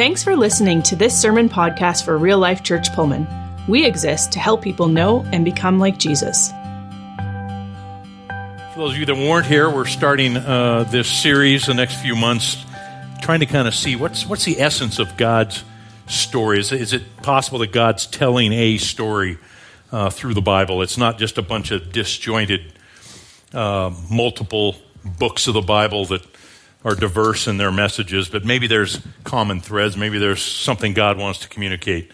Thanks for listening to this sermon podcast for Real Life Church Pullman. We exist to help people know and become like Jesus. For those of you that weren't here, we're starting uh, this series the next few months, trying to kind of see what's what's the essence of God's story. Is, is it possible that God's telling a story uh, through the Bible? It's not just a bunch of disjointed, uh, multiple books of the Bible that are diverse in their messages, but maybe there's common threads. Maybe there's something God wants to communicate.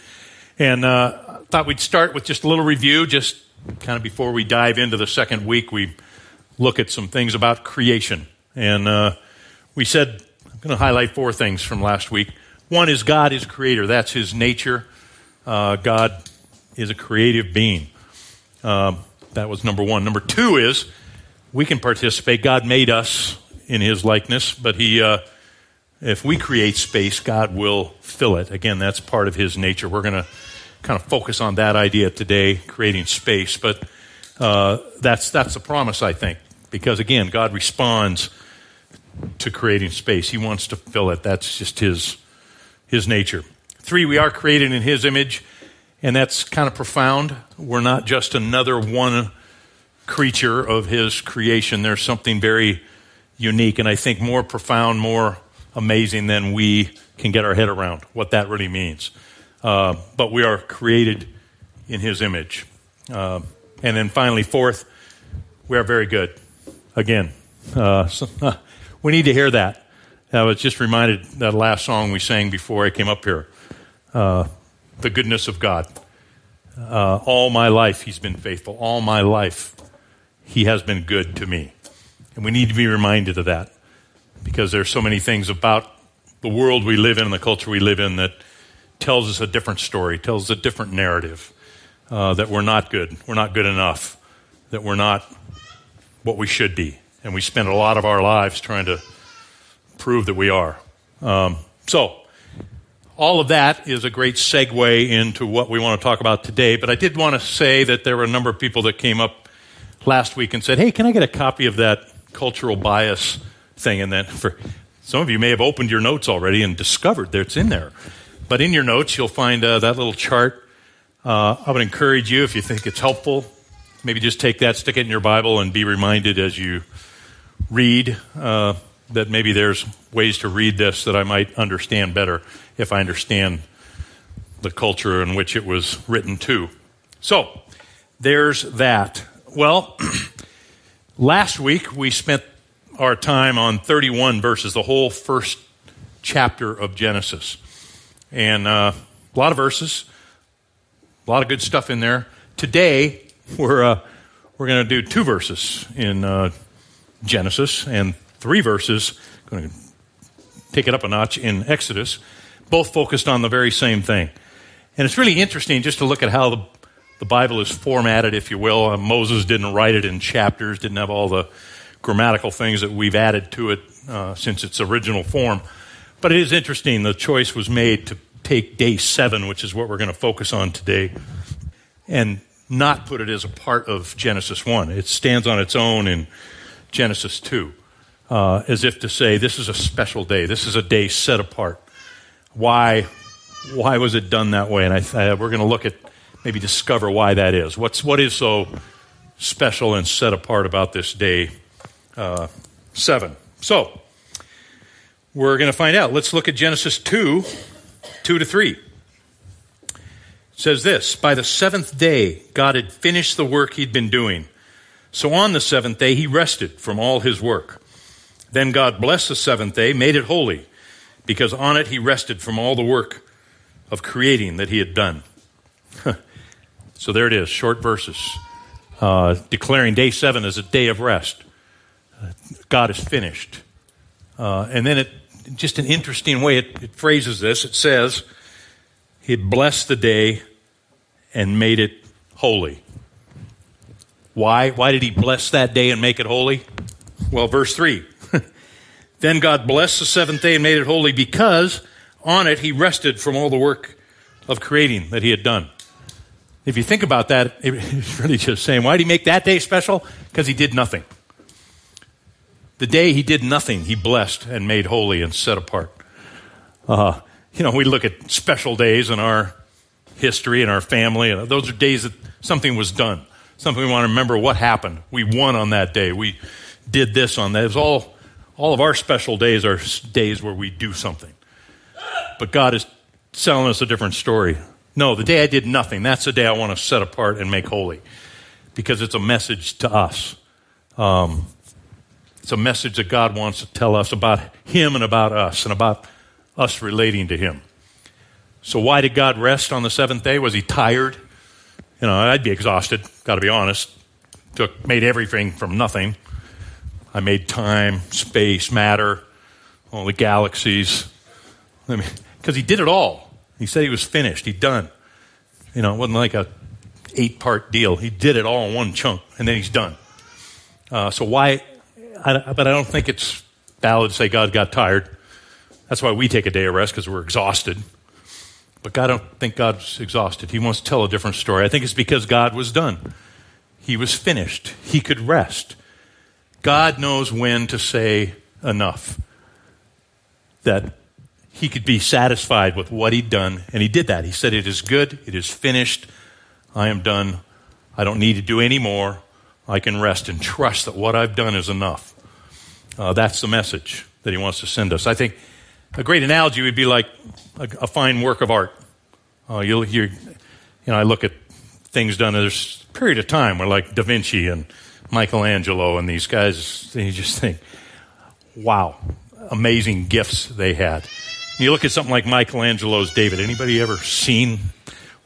And uh, I thought we'd start with just a little review, just kind of before we dive into the second week. We look at some things about creation. And uh, we said, I'm going to highlight four things from last week. One is God is creator, that's his nature. Uh, God is a creative being. Um, that was number one. Number two is we can participate. God made us in his likeness, but he, uh, if we create space, God will fill it. Again, that's part of his nature. We're going to kind of focus on that idea today, creating space. But uh, that's that's the promise, I think, because again, God responds to creating space. He wants to fill it. That's just his his nature. Three, we are created in his image, and that's kind of profound. We're not just another one creature of his creation. There's something very unique and I think more profound, more amazing than we can get our head around what that really means. Uh, but we are created in His image. Uh, and then finally, fourth, we are very good. Again, uh, so, we need to hear that. I was just reminded that last song we sang before I came up here uh, the goodness of God. Uh, all my life, He's been faithful. All my life, He has been good to me. And we need to be reminded of that because there's so many things about the world we live in and the culture we live in that tells us a different story, tells us a different narrative, uh, that we're not good, we're not good enough, that we're not what we should be. And we spend a lot of our lives trying to prove that we are. Um, so, all of that is a great segue into what we want to talk about today. But I did want to say that there were a number of people that came up last week and said, Hey, can I get a copy of that cultural bias thing. And then for some of you may have opened your notes already and discovered that it's in there. But in your notes, you'll find uh, that little chart. Uh, I would encourage you, if you think it's helpful, maybe just take that, stick it in your Bible, and be reminded as you read uh, that maybe there's ways to read this that I might understand better if I understand the culture in which it was written to. So, there's that. Well, Last week, we spent our time on 31 verses, the whole first chapter of Genesis. And uh, a lot of verses, a lot of good stuff in there. Today, we're, uh, we're going to do two verses in uh, Genesis and three verses, going to take it up a notch in Exodus, both focused on the very same thing. And it's really interesting just to look at how the the Bible is formatted, if you will. Uh, Moses didn't write it in chapters, didn't have all the grammatical things that we've added to it uh, since its original form. But it is interesting, the choice was made to take day seven, which is what we're going to focus on today, and not put it as a part of Genesis 1. It stands on its own in Genesis 2, uh, as if to say, this is a special day. This is a day set apart. Why, why was it done that way? And I, I, we're going to look at maybe discover why that is. What's, what is so special and set apart about this day uh, 7? So, we're going to find out. Let's look at Genesis 2 2 to 3. It says this By the seventh day, God had finished the work he'd been doing. So on the seventh day, he rested from all his work. Then God blessed the seventh day, made it holy, because on it he rested from all the work of creating that he had done. So there it is, short verses, uh, declaring day seven as a day of rest. Uh, God is finished. Uh, and then it, just an interesting way it, it phrases this. It says, He blessed the day and made it holy. Why? Why did He bless that day and make it holy? Well, verse 3. then God blessed the seventh day and made it holy because on it He rested from all the work of creating that He had done. If you think about that, it's really just saying, why did he make that day special? Because he did nothing. The day he did nothing, he blessed and made holy and set apart. Uh, you know, we look at special days in our history and our family, and those are days that something was done. Something we want to remember what happened. We won on that day. We did this on that. It was all, all of our special days are days where we do something. But God is telling us a different story. No, the day I did nothing, that's the day I want to set apart and make holy because it's a message to us. Um, it's a message that God wants to tell us about Him and about us and about us relating to Him. So, why did God rest on the seventh day? Was He tired? You know, I'd be exhausted, got to be honest. Took, made everything from nothing. I made time, space, matter, all the galaxies. I mean, because He did it all. He said He was finished, He'd done. You know, it wasn't like a eight part deal. He did it all in one chunk, and then He's done. Uh, so why? I, but I don't think it's valid to say God got tired. That's why we take a day of rest because we're exhausted. But I don't think God's exhausted. He wants to tell a different story. I think it's because God was done. He was finished. He could rest. God knows when to say enough. That he could be satisfied with what he'd done, and he did that. He said, It is good, it is finished, I am done, I don't need to do any more. I can rest and trust that what I've done is enough. Uh, that's the message that he wants to send us. I think a great analogy would be like a, a fine work of art. Uh, you'll you know, I look at things done. There's a period of time where, like Da Vinci and Michelangelo and these guys, you just think, wow, amazing gifts they had. And you look at something like Michelangelo's David. Anybody ever seen?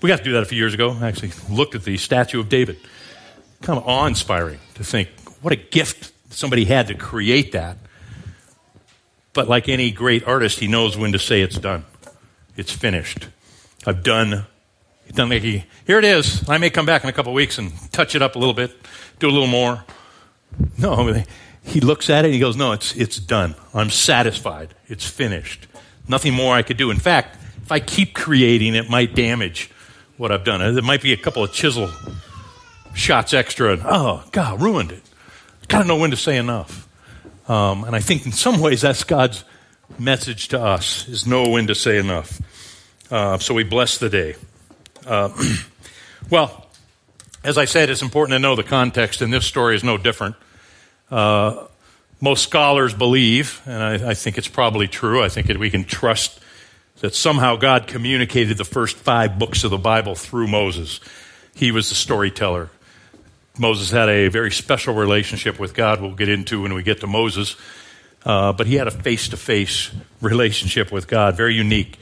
We got to do that a few years ago. I actually looked at the statue of David. Kind of awe inspiring to think what a gift somebody had to create that. But like any great artist, he knows when to say it's done. It's finished. I've done. Done. Here it is. I may come back in a couple weeks and touch it up a little bit, do a little more. No, he looks at it and he goes, "No, it's it's done. I'm satisfied. It's finished. Nothing more I could do. In fact, if I keep creating, it might damage what I've done. There might be a couple of chisel shots extra, and oh God, ruined it. Got to know when to say enough. Um, and I think in some ways that's God's message to us is know when to say enough. Uh, so we bless the day. Uh, well, as I said, it's important to know the context, and this story is no different. Uh, most scholars believe, and I, I, think it's probably true, I think it, we can trust that somehow God communicated the first five books of the Bible through Moses. He was the storyteller. Moses had a very special relationship with God, we'll get into when we get to Moses. Uh, but he had a face to face relationship with God, very unique.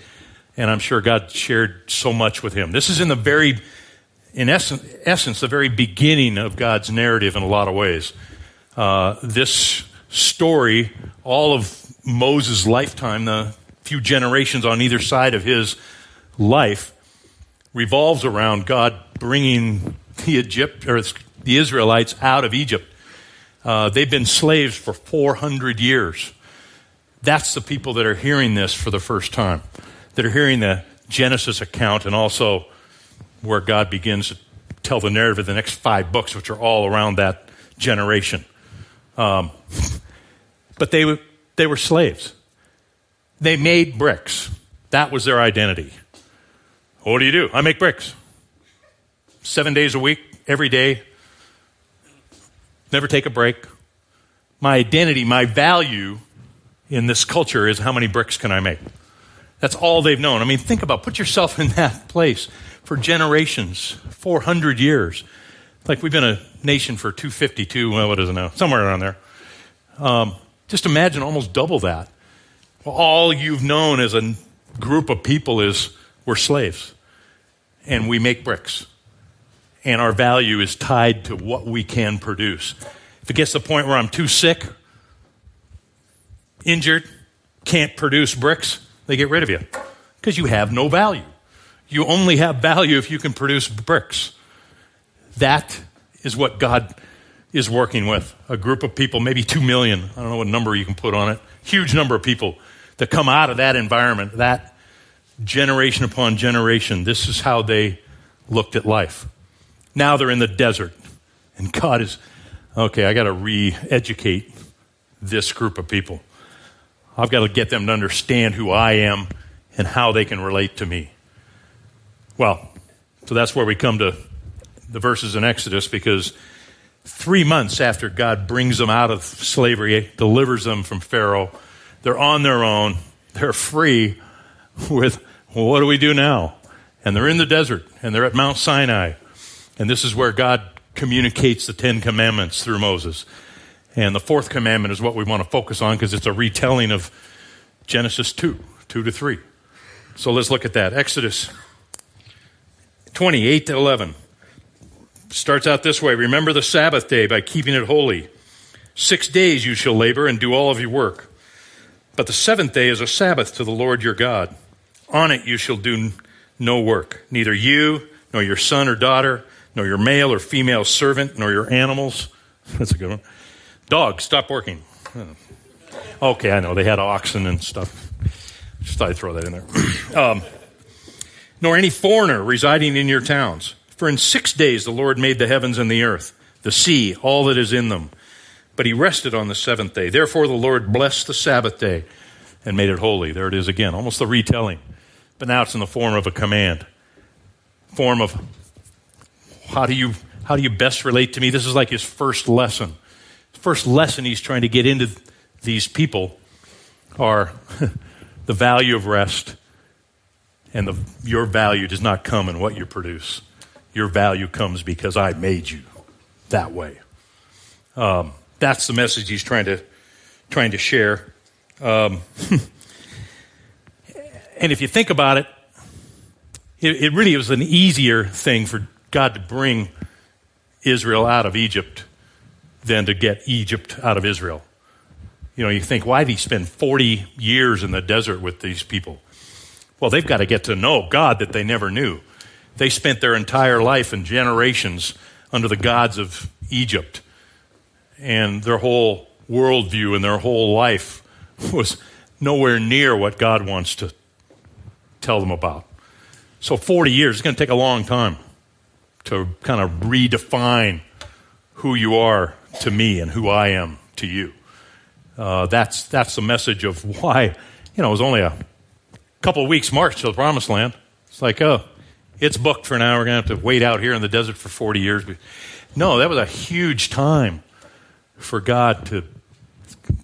And I'm sure God shared so much with him. This is in the very, in essence, essence the very beginning of God's narrative in a lot of ways. Uh, this story, all of Moses' lifetime, the few generations on either side of his life, revolves around God bringing the Egypt or the Israelites out of Egypt. Uh, they've been slaves for 400 years. That's the people that are hearing this for the first time, that are hearing the Genesis account and also where God begins to tell the narrative of the next five books, which are all around that generation. Um, but they, were, they were slaves. They made bricks. That was their identity. What do you do? I make bricks. Seven days a week, every day. Never take a break. My identity, my value in this culture is how many bricks can I make? That's all they've known. I mean, think about, put yourself in that place for generations, 400 years. Like we've been a nation for 252, well, what is it now? Somewhere around there. Um, just imagine almost double that. Well, All you've known as a group of people is we're slaves and we make bricks. And our value is tied to what we can produce. If it gets to the point where I'm too sick, injured, can't produce bricks, they get rid of you because you have no value. You only have value if you can produce bricks. That is what God is working with. A group of people, maybe two million, I don't know what number you can put on it, huge number of people that come out of that environment, that generation upon generation. This is how they looked at life. Now they're in the desert, and God is, okay, I got to re educate this group of people. I've got to get them to understand who I am and how they can relate to me. Well, so that's where we come to the verses in Exodus because three months after God brings them out of slavery, delivers them from Pharaoh, they're on their own, they're free with, well, what do we do now? And they're in the desert and they're at Mount Sinai. And this is where God communicates the Ten Commandments through Moses. And the fourth commandment is what we want to focus on because it's a retelling of Genesis 2, 2 to 3. So let's look at that. Exodus 28 to 11 starts out this way Remember the Sabbath day by keeping it holy. Six days you shall labor and do all of your work. But the seventh day is a Sabbath to the Lord your God. On it you shall do no work, neither you, nor your son or daughter, nor your male or female servant, nor your animals. That's a good one. Dog, stop working. Okay, I know. They had oxen and stuff. Just thought I'd throw that in there. um, nor any foreigner residing in your towns. For in six days the Lord made the heavens and the earth, the sea, all that is in them. But he rested on the seventh day. Therefore the Lord blessed the Sabbath day and made it holy. There it is again, almost the retelling. But now it's in the form of a command. Form of how do you how do you best relate to me? This is like his first lesson. First lesson he's trying to get into these people are the value of rest and the, your value does not come in what you produce. Your value comes because I made you that way. Um, that's the message he's trying to trying to share. Um, and if you think about it, it, it really was an easier thing for God to bring Israel out of Egypt than to get Egypt out of Israel. You know, you think, why did he spend 40 years in the desert with these people? Well, they've got to get to know God that they never knew. They spent their entire life and generations under the gods of Egypt. And their whole worldview and their whole life was nowhere near what God wants to tell them about. So, 40 years, it's going to take a long time to kind of redefine who you are to me and who I am to you. Uh, that's, that's the message of why, you know, it was only a couple of weeks march to the promised land. It's like, oh, it's booked for now. We're going to have to wait out here in the desert for 40 years. No, that was a huge time for God to,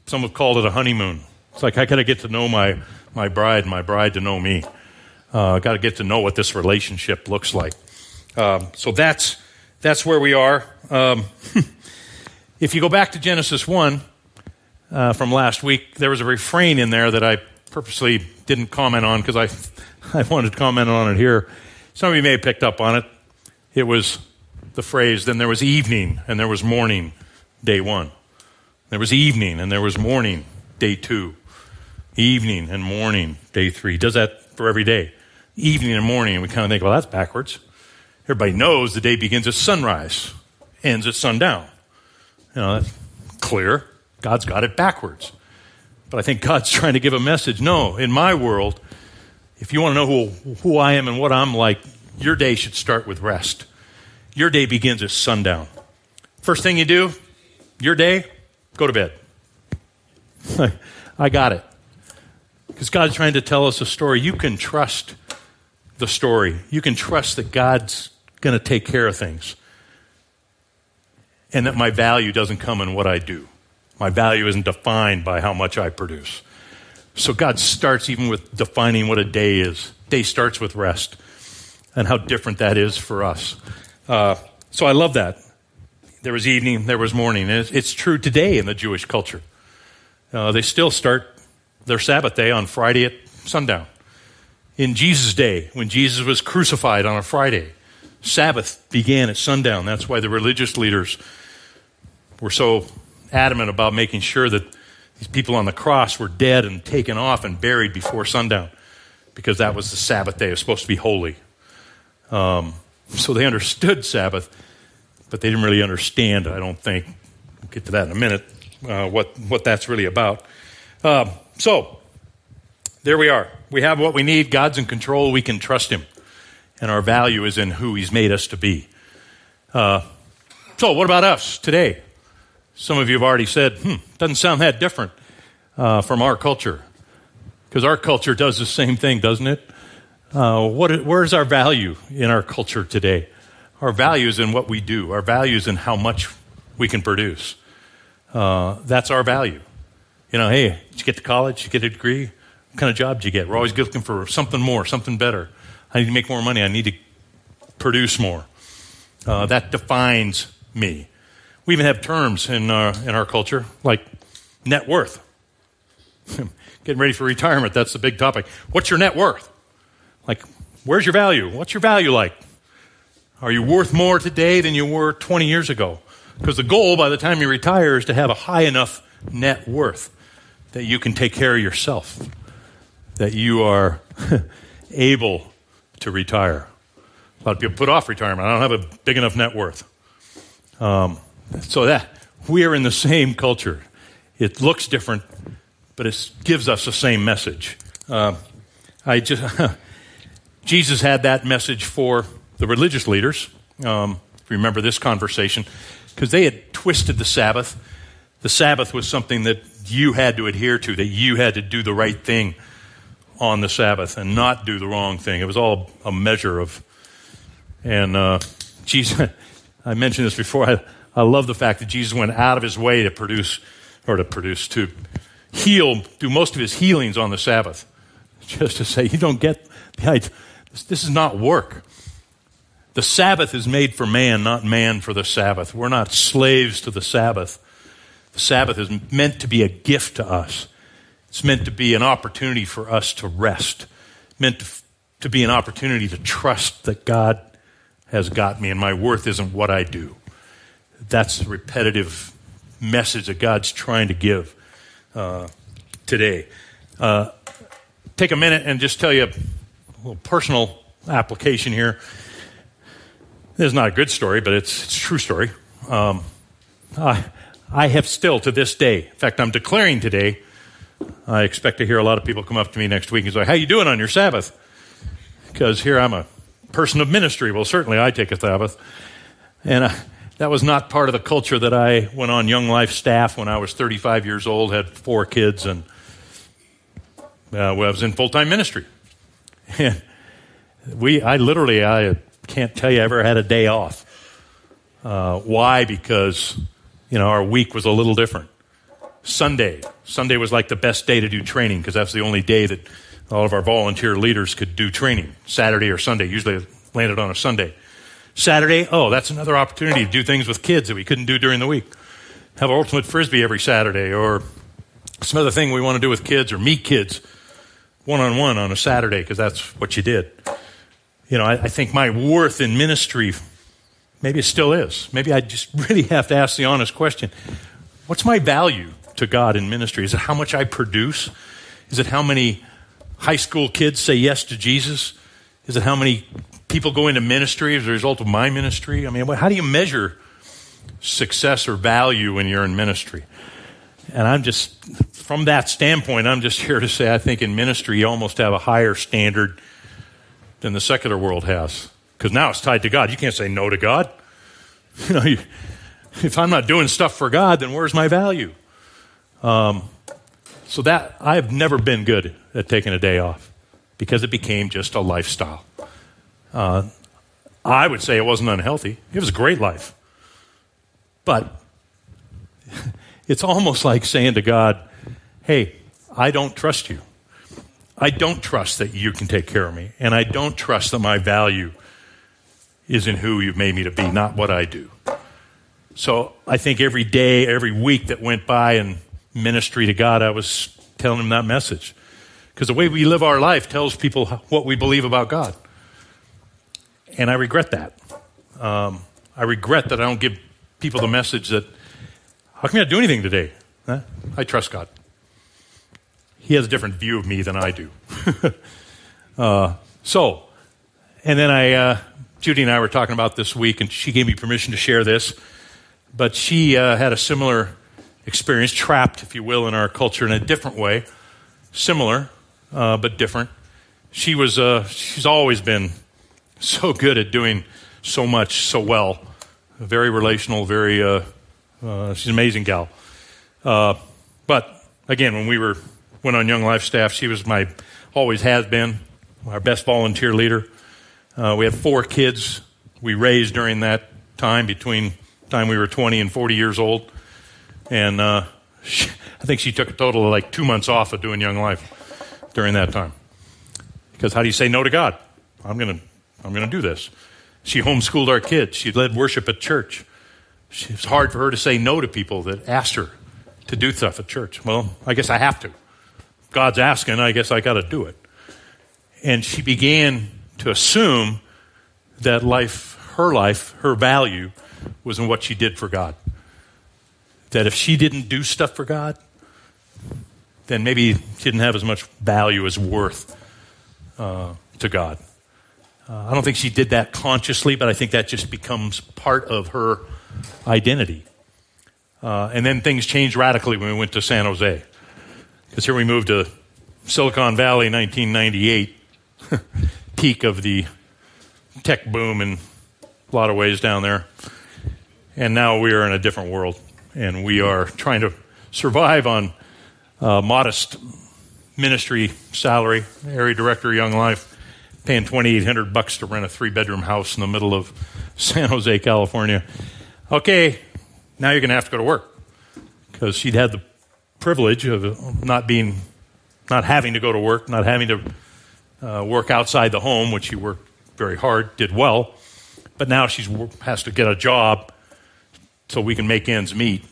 some have called it a honeymoon. It's like, I got to get to know my, my bride, my bride to know me. Uh, I got to get to know what this relationship looks like. Um, so that's, that's where we are. Um, if you go back to Genesis 1 uh, from last week, there was a refrain in there that I purposely didn't comment on because I, I wanted to comment on it here. Some of you may have picked up on it. It was the phrase, then there was evening and there was morning, day one. There was evening and there was morning, day two. Evening and morning, day three. Does that for every day. Evening and morning, we kind of think, well, that's backwards. Everybody knows the day begins at sunrise, ends at sundown. You know, that's clear. God's got it backwards. But I think God's trying to give a message. No, in my world, if you want to know who, who I am and what I'm like, your day should start with rest. Your day begins at sundown. First thing you do, your day, go to bed. I got it. Because God's trying to tell us a story. You can trust the story. You can trust that God's going to take care of things. And that my value doesn't come in what I do. My value isn't defined by how much I produce. So God starts even with defining what a day is. Day starts with rest and how different that is for us. Uh, so I love that. There was evening, there was morning. It's, it's, true today in the Jewish culture. Uh, they still start their Sabbath day on Friday at sundown. In Jesus' day, when Jesus was crucified on a Friday, Sabbath began at sundown. That's why the religious leaders were so adamant about making sure that these people on the cross were dead and taken off and buried before sundown because that was the Sabbath day. It was supposed to be holy. Um, so they understood Sabbath, but they didn't really understand, I don't think. We'll get to that in a minute, uh, what, what that's really about. Uh, so, there we are. We have what we need. God's in control. We can trust Him. And our value is in who He's made us to be. Uh, so, what about us today? Some of you have already said, hmm, doesn't sound that different uh, from our culture. Because our culture does the same thing, doesn't it? Uh, what, where's our value in our culture today? Our values in what we do, our values in how much we can produce. Uh, that's our value. You know, hey, did you get to college? Did you get a degree? What kind of job did you get? We're always looking for something more, something better. I need to make more money. I need to produce more. Uh, that defines me. We even have terms in, uh, in our culture like net worth. Getting ready for retirement, that's the big topic. What's your net worth? Like, where's your value? What's your value like? Are you worth more today than you were 20 years ago? Because the goal by the time you retire is to have a high enough net worth that you can take care of yourself, that you are able to retire. A lot of people put off retirement. I don't have a big enough net worth. Um, so that we are in the same culture. It looks different, but it gives us the same message. Uh, I just Jesus had that message for the religious leaders. Um, remember this conversation because they had twisted the Sabbath. The Sabbath was something that you had to adhere to, that you had to do the right thing on the Sabbath and not do the wrong thing. It was all a measure of and uh, Jesus, I mentioned this before. I, I love the fact that Jesus went out of his way to produce, or to produce, to heal, do most of his healings on the Sabbath. Just to say, you don't get the idea. This, is not work. The Sabbath is made for man, not man for the Sabbath. We're not slaves to the Sabbath. The Sabbath is meant to be a gift to us. It's meant to be an opportunity for us to rest, meant to, to be an opportunity to trust that God has got me, and my worth isn't what I do. That's the repetitive message that God's trying to give uh, today. Uh, take a minute and just tell you a little personal application here. This is not a good story, but it's, it's a true story. Um, I, I have still, to this day, in fact, I'm declaring today, I expect to hear a lot of people come up to me next week and say, How you doing on your Sabbath? Because here I'm a person of ministry. Well, certainly I take a Sabbath. And uh, that was not part of the culture that I went on Young Life staff when I was 35 years old, had four kids, and uh, was in full time ministry. And we, I literally, I can't tell you, I ever had a day off. Uh, why? Because, you know, our week was a little different. Sunday. Sunday was like the best day to do training because that's the only day that all of our volunteer leaders could do training Saturday or Sunday. Usually landed on a Sunday. Saturday, oh, that's another opportunity to do things with kids that we couldn't do during the week. Have ultimate frisbee every Saturday, or some other thing we want to do with kids, or meet kids one on one on a Saturday because that's what you did. You know, I, I think my worth in ministry, maybe it still is. Maybe I just really have to ask the honest question: What's my value to God in ministry? Is it how much I produce? Is it how many high school kids say yes to Jesus? Is it how many people go into ministry as a result of my ministry? I mean, how do you measure success or value when you're in ministry? And I'm just, from that standpoint, I'm just here to say I think in ministry you almost have a higher standard than the secular world has. Because now it's tied to God. You can't say no to God. You know, you, if I'm not doing stuff for God, then where's my value? Um, so that I've never been good at taking a day off because it became just a lifestyle. Uh, I would say it wasn't unhealthy. It was a great life. But it's almost like saying to God, hey, I don't trust you. I don't trust that you can take care of me. And I don't trust that my value is in who you've made me to be, not what I do. So I think every day, every week that went by in ministry to God, I was telling him that message. Because the way we live our life tells people what we believe about God. And I regret that. Um, I regret that I don't give people the message that, how can you not do anything today? Huh? I trust God. He has a different view of me than I do. uh, so, and then I, uh, Judy and I were talking about this week, and she gave me permission to share this. But she uh, had a similar experience, trapped, if you will, in our culture in a different way, similar uh, but different. She was, uh, she's always been so good at doing so much so well. Very relational, very, uh, uh she's an amazing gal. Uh, but again, when we were went on Young Life staff. She was my, always has been, our best volunteer leader. Uh, we had four kids we raised during that time between time we were 20 and 40 years old. And uh, she, I think she took a total of like two months off of doing Young Life during that time. Because how do you say no to God? I'm going to I'm going to do this. She homeschooled our kids. She led worship at church. It was hard for her to say no to people that asked her to do stuff at church. Well, I guess I have to. God's asking, I guess I got to do it. And she began to assume that life, her life, her value was in what she did for God. That if she didn't do stuff for God, then maybe she didn't have as much value as worth uh, to God. Uh, I don't think she did that consciously, but I think that just becomes part of her identity. Uh, and then things changed radically when we went to San Jose. Because here we moved to Silicon Valley 1998, peak of the tech boom in a lot of ways down there. And now we are in a different world. And we are trying to survive on a modest ministry salary, area director, Young Life paying 2800 bucks to rent a three bedroom house in the middle of San Jose, California. Okay, now you're going to have to go to work because she'd had the privilege of not being, not having to go to work, not having to uh, work outside the home, which she worked very hard, did well, but now she has to get a job so we can make ends meet.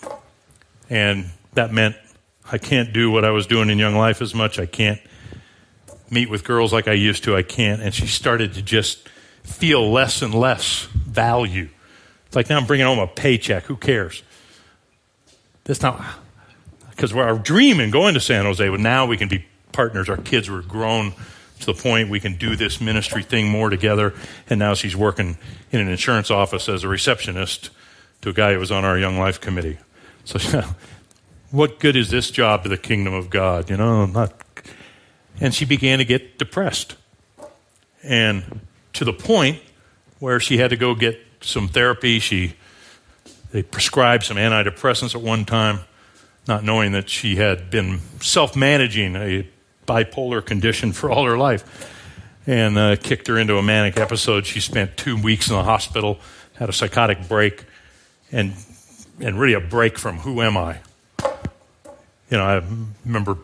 And that meant I can't do what I was doing in Young Life as much. I can't meet with girls like I used to. I can't. And she started to just feel less and less value. It's like now I'm bringing home a paycheck. Who cares? That's not because our dream in going to San Jose, but now we can be partners. Our kids were grown to the point we can do this ministry thing more together. And now she's working in an insurance office as a receptionist to a guy who was on our Young Life committee. So, what good is this job to the kingdom of God? You know, not and she began to get depressed. And to the point where she had to go get some therapy. She they prescribed some antidepressants at one time, not knowing that she had been self-managing a bipolar condition for all her life, and uh, kicked her into a manic episode. She spent two weeks in the hospital, had a psychotic break, and and really a break from who am I. You know, I remember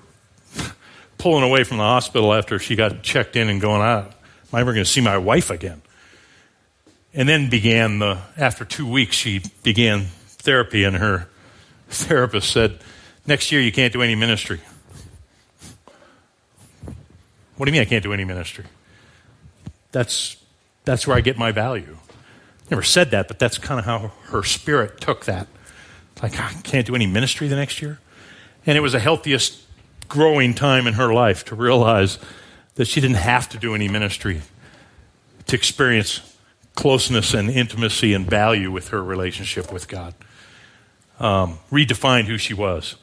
pulling away from the hospital after she got checked in and going, out. am I ever going to see my wife again? And then began the, after two weeks, she began therapy, and her therapist said, Next year you can't do any ministry. What do you mean I can't do any ministry? That's, that's where I get my value. Never said that, but that's kind of how her spirit took that. Like, I can't do any ministry the next year. And it was the healthiest growing time in her life to realize that she didn't have to do any ministry to experience closeness and intimacy and value with her relationship with God. Um, redefined who she was.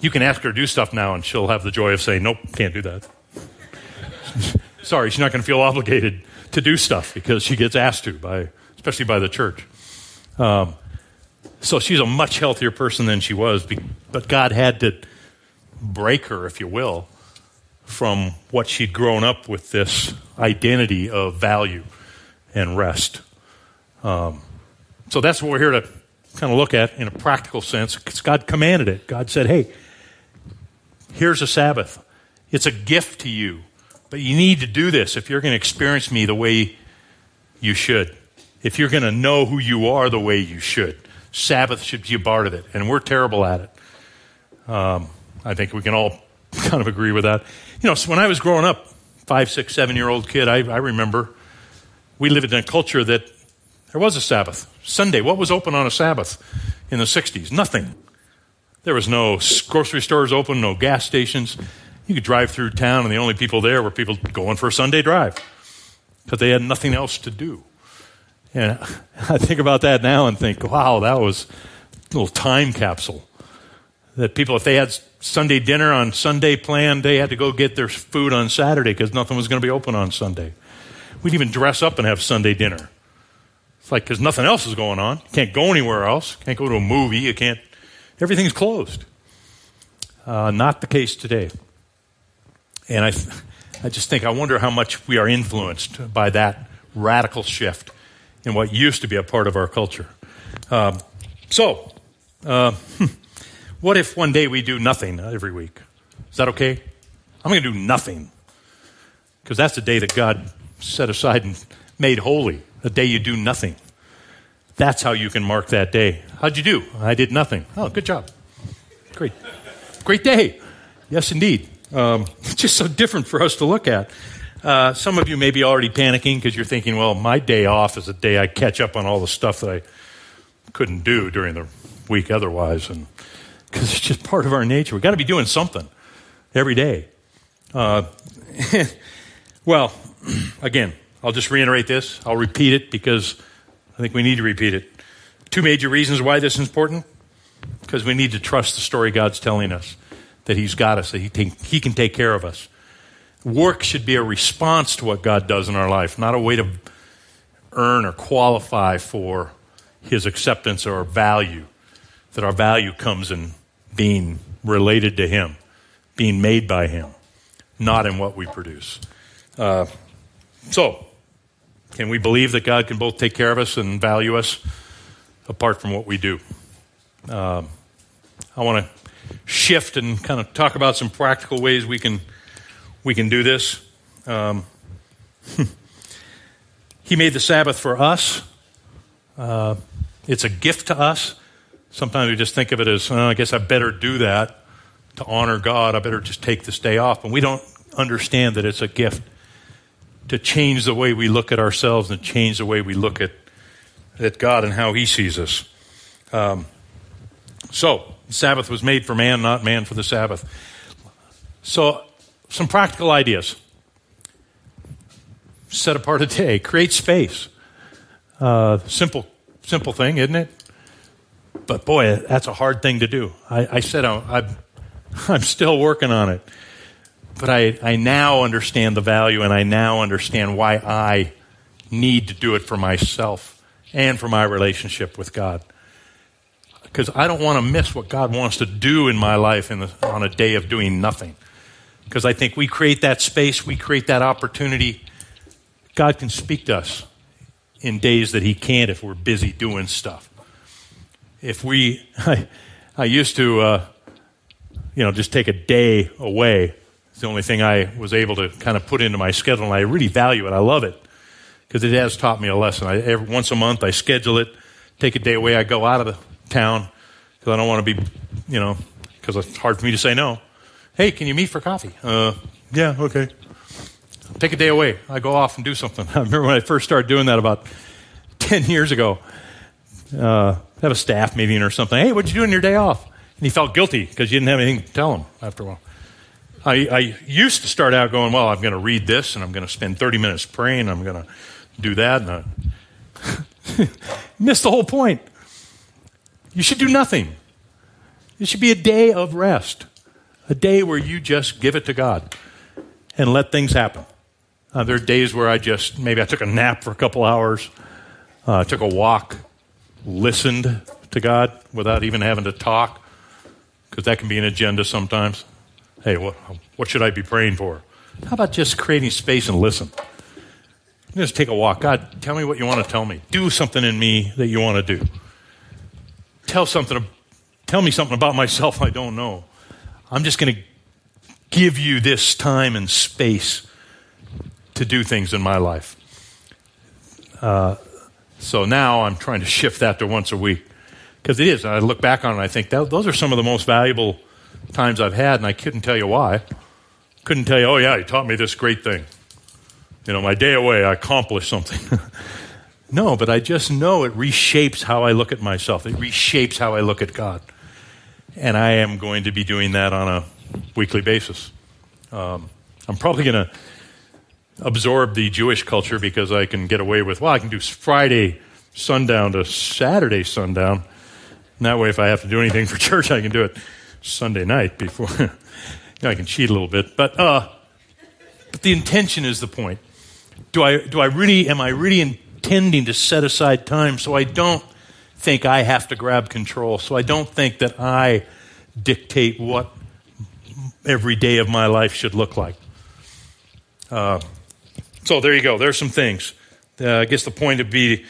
You can ask her to do stuff now, and she'll have the joy of saying, Nope, can't do that. Sorry, she's not going to feel obligated to do stuff because she gets asked to, by, especially by the church. Um, so she's a much healthier person than she was, but God had to break her, if you will, from what she'd grown up with this identity of value and rest. Um, so that's what we're here to kind of look at in a practical sense because God commanded it. God said, hey, here's a Sabbath. It's a gift to you, but you need to do this if you're going to experience me the way you should, if you're going to know who you are the way you should. Sabbath should be a part of it, and we're terrible at it. Um, I think we can all kind of agree with that. You know, so when I was growing up, five, six, seven year old kid, I, I remember we lived in a culture that there was a Sabbath. Sunday, what was open on a Sabbath in the 60s? Nothing. There was no grocery stores open, no gas stations. You could drive through town, and the only people there were people going for a Sunday drive because they had nothing else to do. And I think about that now and think, wow, that was a little time capsule. That people, if they had Sunday dinner on Sunday planned. They had to go get their food on Saturday because nothing was going to be open on Sunday. We'd even dress up and have Sunday dinner. It's like because nothing else is going on. You can't go anywhere else. You can't go to a movie. You can't. Everything's closed. Uh, not the case today. And I, I just think, I wonder how much we are influenced by that radical shift in what used to be a part of our culture. Um, so, uh, what if one day we do nothing every week? Is that okay? I'm going to do nothing. Because that's the day that God set aside and made holy, a day you do nothing. That's how you can mark that day. How'd you do? I did nothing. Oh, good job. Great. Great day. Yes, indeed. Um, just so different for us to look at. Uh, some of you may be already panicking because you're thinking, well, my day off is a day I catch up on all the stuff that I couldn't do during the week otherwise. And because it's just part of our nature. We've got to be doing something every day. Uh, well, again, I'll just reiterate this. I'll repeat it because I think we need to repeat it. Two major reasons why this is important because we need to trust the story God's telling us that He's got us, that He, take, he can take care of us. Work should be a response to what God does in our life, not a way to earn or qualify for His acceptance or value. That our value comes in being related to Him, being made by Him, not in what we produce. Uh, so, can we believe that God can both take care of us and value us apart from what we do? Um, I want to shift and kind of talk about some practical ways we can we can do this. Um, he made the Sabbath for us. Uh, it's a gift to us. Sometimes we just think of it as, oh, I guess I better do that to honor God. I better just take this day off. And we don't understand that it's a gift to change the way we look at ourselves and change the way we look at, at God and how He sees us. Um, so, Sabbath was made for man, not man for the Sabbath. So, some practical ideas. Set apart a day, create space. Uh, simple, simple thing, isn't it? But boy, that's a hard thing to do. I, I said oh, I'm, I'm, I'm still working on it. But I, I now understand the value and I now understand why I need to do it for myself and for my relationship with God. Because I don't want to miss what God wants to do in my life in the, on a day of doing nothing. Because I think we create that space, we create that opportunity. God can speak to us in days that He can't if we're busy doing stuff. If we, I, I used to, uh, you know, just take a day away it's the only thing I was able to kind of put into my schedule, and I really value it. I love it because it has taught me a lesson. I, every, once a month, I schedule it, take a day away. I go out of the town because I don't want to be, you know, because it's hard for me to say no. Hey, can you meet for coffee? Uh, yeah, okay. Take a day away. I go off and do something. I remember when I first started doing that about 10 years ago. Uh, have a staff meeting or something. Hey, what'd you do on your day off? And he felt guilty because you didn't have anything to tell him after a while. I, I used to start out going, well, I'm going to read this and I'm going to spend 30 minutes praying. I'm going to do that. And I missed the whole point. You should do nothing. It should be a day of rest, a day where you just give it to God and let things happen. Uh, there are days where I just, maybe I took a nap for a couple hours, uh, took a walk, listened to God without even having to talk, because that can be an agenda sometimes. Hey, what, what should I be praying for? How about just creating space and listen? Just take a walk. God, tell me what you want to tell me. Do something in me that you want to do. Tell something. Tell me something about myself I don't know. I'm just going to give you this time and space to do things in my life. Uh, so now I'm trying to shift that to once a week because it is. And I look back on it and I think that, those are some of the most valuable times I've had, and I couldn't tell you why. Couldn't tell you, oh, yeah, he taught me this great thing. You know, my day away, I accomplished something. no, but I just know it reshapes how I look at myself, it reshapes how I look at God. And I am going to be doing that on a weekly basis. Um, I'm probably going to absorb the Jewish culture because I can get away with, well, I can do Friday sundown to Saturday sundown. And that way, if I have to do anything for church, I can do it Sunday night before. you know, I can cheat a little bit, but uh, but the intention is the point. Do I do I really am I really intending to set aside time so I don't think I have to grab control, so I don't think that I dictate what every day of my life should look like. Uh, so there you go. There's some things. Uh, I guess the point would be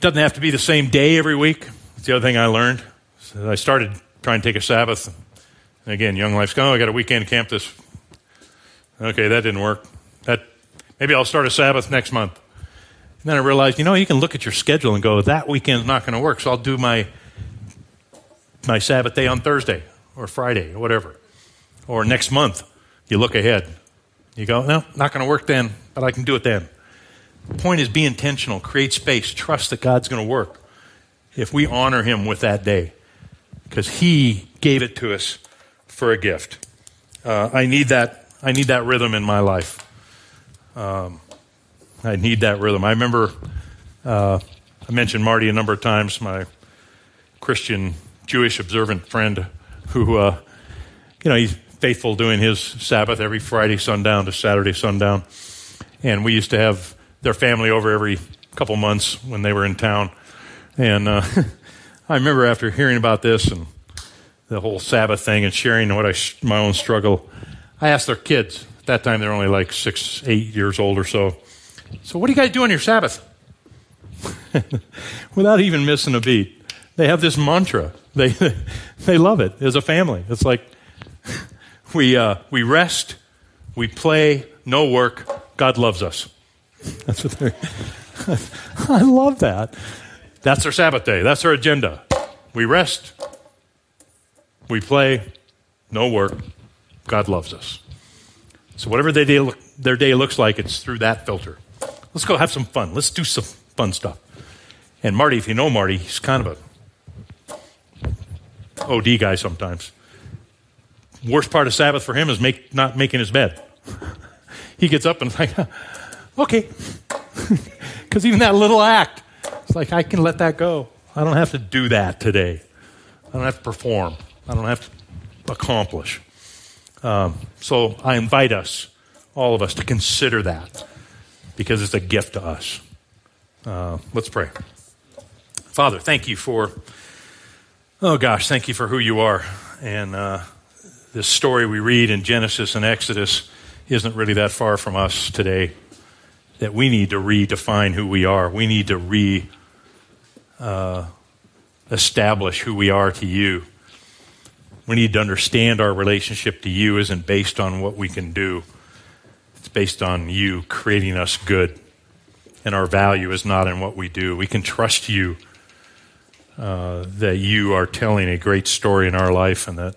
doesn't have to be the same day every week. That's the other thing I learned. So I started trying to take a Sabbath. And again, Young Life's going, oh, I got a weekend camp this. Okay, that didn't work. That Maybe I'll start a Sabbath next month. And then I realized, you know, you can look at your schedule and go, that weekend's not going to work, so I'll do my my Sabbath day on Thursday or Friday or whatever. Or next month, you look ahead. You go, no, not going to work then, but I can do it then. The point is be intentional, create space, trust that God's going to work if we honor Him with that day because He gave it to us for a gift. Uh, I need that. I need that rhythm in my life. Um, I need that rhythm. I remember uh, I mentioned Marty a number of times, my Christian Jewish observant friend who, uh, you know, he's faithful doing his Sabbath every Friday sundown to Saturday sundown. And we used to have their family over every couple months when they were in town. And uh, I remember after hearing about this and the whole Sabbath thing and sharing what I, my own struggle, I asked their kids. At that time, they're only like six, eight years old or so. So, what do you guys do on your Sabbath? Without even missing a beat. They have this mantra they, they love it as a family. It's like we, uh, we rest, we play, no work. God loves us. That's what they're. I love that. That's our Sabbath day. That's our agenda. We rest, we play, no work. God loves us. So whatever their day, look, their day looks like, it's through that filter. Let's go have some fun. Let's do some fun stuff. And Marty, if you know Marty, he's kind of a OD guy sometimes. Worst part of Sabbath for him is make, not making his bed. he gets up and like, okay. Because even that little act, it's like, I can let that go. I don't have to do that today. I don't have to perform. I don't have to accomplish. Um, so I invite us, all of us, to consider that because it's a gift to us. Uh, let's pray. Father, thank you for Oh gosh, thank you for who you are. And uh, this story we read in Genesis and Exodus isn't really that far from us today. That we need to redefine who we are. We need to re uh, establish who we are to you. We need to understand our relationship to you isn't based on what we can do, it's based on you creating us good. And our value is not in what we do. We can trust you uh, that you are telling a great story in our life and that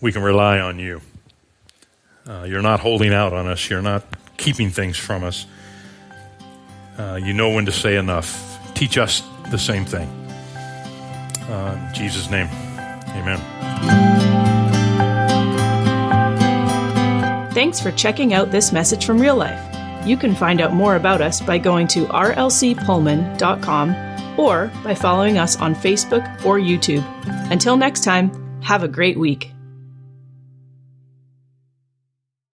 we can rely on you. Uh, you're not holding out on us, you're not keeping things from us. Uh, you know when to say enough. Teach us the same thing. Uh, in Jesus' name, amen. Thanks for checking out this message from real life. You can find out more about us by going to rlcpullman.com or by following us on Facebook or YouTube. Until next time, have a great week.